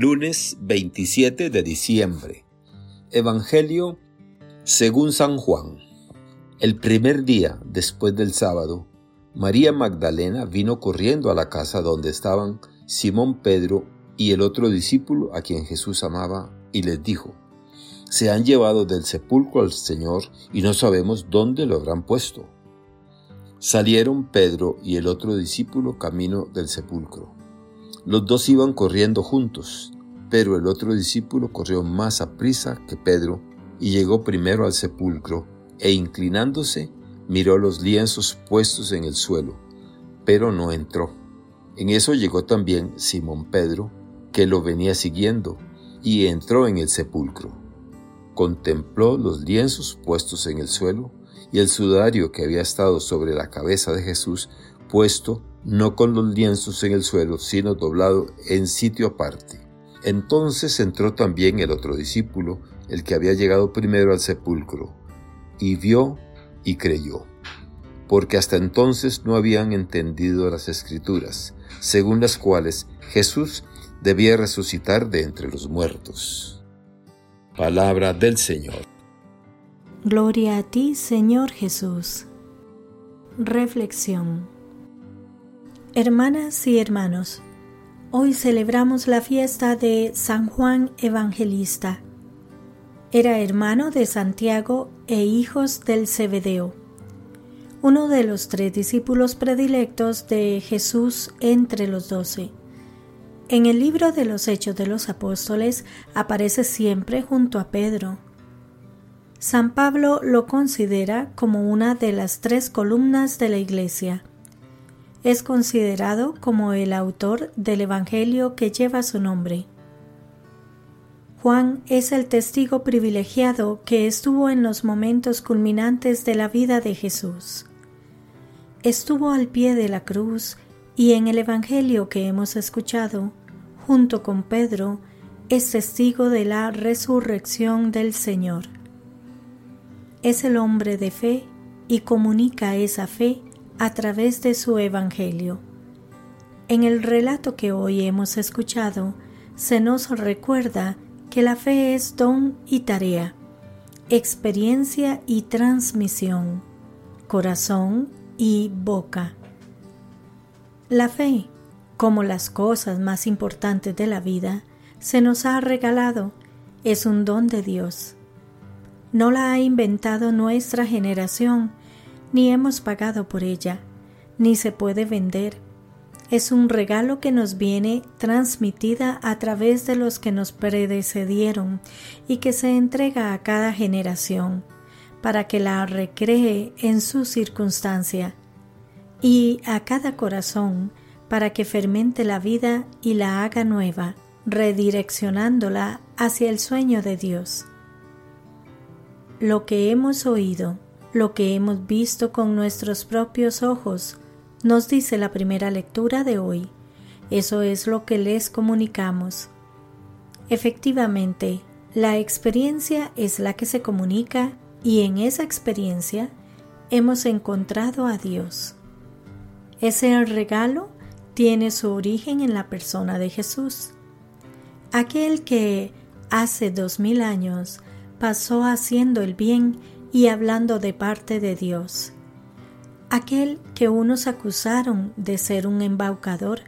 Lunes 27 de diciembre. Evangelio según San Juan. El primer día después del sábado, María Magdalena vino corriendo a la casa donde estaban Simón Pedro y el otro discípulo a quien Jesús amaba y les dijo, Se han llevado del sepulcro al Señor y no sabemos dónde lo habrán puesto. Salieron Pedro y el otro discípulo camino del sepulcro. Los dos iban corriendo juntos, pero el otro discípulo corrió más a prisa que Pedro y llegó primero al sepulcro e inclinándose miró los lienzos puestos en el suelo, pero no entró. En eso llegó también Simón Pedro, que lo venía siguiendo, y entró en el sepulcro. Contempló los lienzos puestos en el suelo y el sudario que había estado sobre la cabeza de Jesús puesto no con los lienzos en el suelo, sino doblado en sitio aparte. Entonces entró también el otro discípulo, el que había llegado primero al sepulcro, y vio y creyó, porque hasta entonces no habían entendido las escrituras, según las cuales Jesús debía resucitar de entre los muertos. Palabra del Señor. Gloria a ti, Señor Jesús. Reflexión. Hermanas y hermanos, hoy celebramos la fiesta de San Juan Evangelista. Era hermano de Santiago e hijos del Cebedeo, uno de los tres discípulos predilectos de Jesús entre los doce. En el libro de los Hechos de los Apóstoles aparece siempre junto a Pedro. San Pablo lo considera como una de las tres columnas de la Iglesia. Es considerado como el autor del Evangelio que lleva su nombre. Juan es el testigo privilegiado que estuvo en los momentos culminantes de la vida de Jesús. Estuvo al pie de la cruz y en el Evangelio que hemos escuchado, junto con Pedro, es testigo de la resurrección del Señor es el hombre de fe y comunica esa fe a través de su Evangelio. En el relato que hoy hemos escuchado, se nos recuerda que la fe es don y tarea, experiencia y transmisión, corazón y boca. La fe, como las cosas más importantes de la vida, se nos ha regalado, es un don de Dios no la ha inventado nuestra generación, ni hemos pagado por ella, ni se puede vender. Es un regalo que nos viene transmitida a través de los que nos predecedieron y que se entrega a cada generación para que la recree en su circunstancia y a cada corazón para que fermente la vida y la haga nueva, redireccionándola hacia el sueño de Dios lo que hemos oído, lo que hemos visto con nuestros propios ojos, nos dice la primera lectura de hoy. Eso es lo que les comunicamos. Efectivamente, la experiencia es la que se comunica y en esa experiencia hemos encontrado a Dios. Ese regalo tiene su origen en la persona de Jesús, aquel que hace dos mil años pasó haciendo el bien y hablando de parte de Dios. Aquel que unos acusaron de ser un embaucador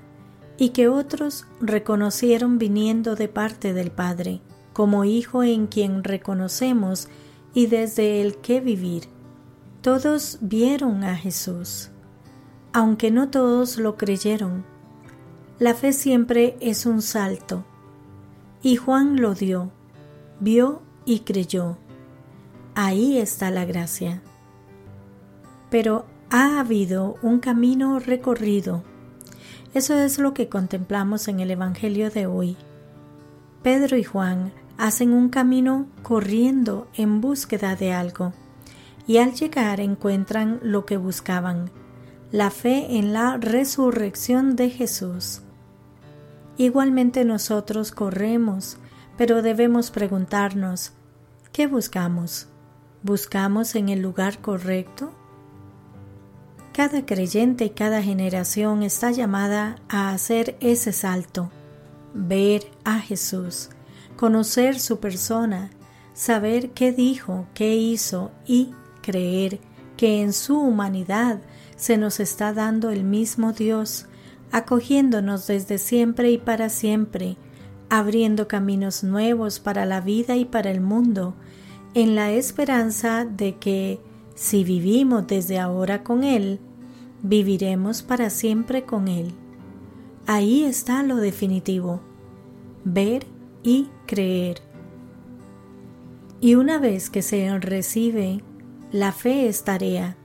y que otros reconocieron viniendo de parte del Padre, como Hijo en quien reconocemos y desde el que vivir. Todos vieron a Jesús, aunque no todos lo creyeron. La fe siempre es un salto, y Juan lo dio, vio y creyó. Ahí está la gracia. Pero ha habido un camino recorrido. Eso es lo que contemplamos en el Evangelio de hoy. Pedro y Juan hacen un camino corriendo en búsqueda de algo, y al llegar encuentran lo que buscaban, la fe en la resurrección de Jesús. Igualmente nosotros corremos pero debemos preguntarnos, ¿qué buscamos? ¿Buscamos en el lugar correcto? Cada creyente y cada generación está llamada a hacer ese salto, ver a Jesús, conocer su persona, saber qué dijo, qué hizo y creer que en su humanidad se nos está dando el mismo Dios, acogiéndonos desde siempre y para siempre, abriendo caminos nuevos para la vida y para el mundo, en la esperanza de que, si vivimos desde ahora con Él, viviremos para siempre con Él. Ahí está lo definitivo, ver y creer. Y una vez que se recibe, la fe es tarea.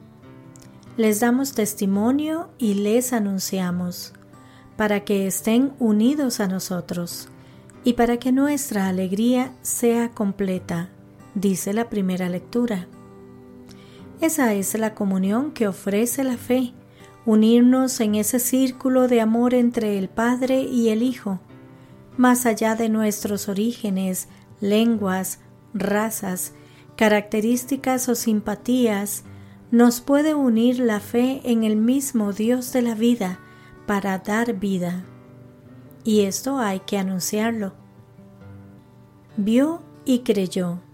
Les damos testimonio y les anunciamos, para que estén unidos a nosotros y para que nuestra alegría sea completa, dice la primera lectura. Esa es la comunión que ofrece la fe, unirnos en ese círculo de amor entre el Padre y el Hijo, más allá de nuestros orígenes, lenguas, razas, características o simpatías, nos puede unir la fe en el mismo Dios de la vida para dar vida. Y esto hay que anunciarlo. Vio y creyó.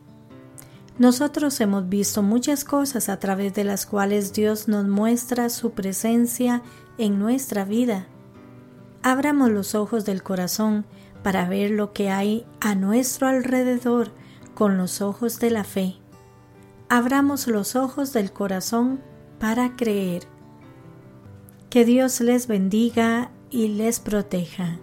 Nosotros hemos visto muchas cosas a través de las cuales Dios nos muestra su presencia en nuestra vida. Abramos los ojos del corazón para ver lo que hay a nuestro alrededor con los ojos de la fe. Abramos los ojos del corazón para creer. Que Dios les bendiga y les proteja.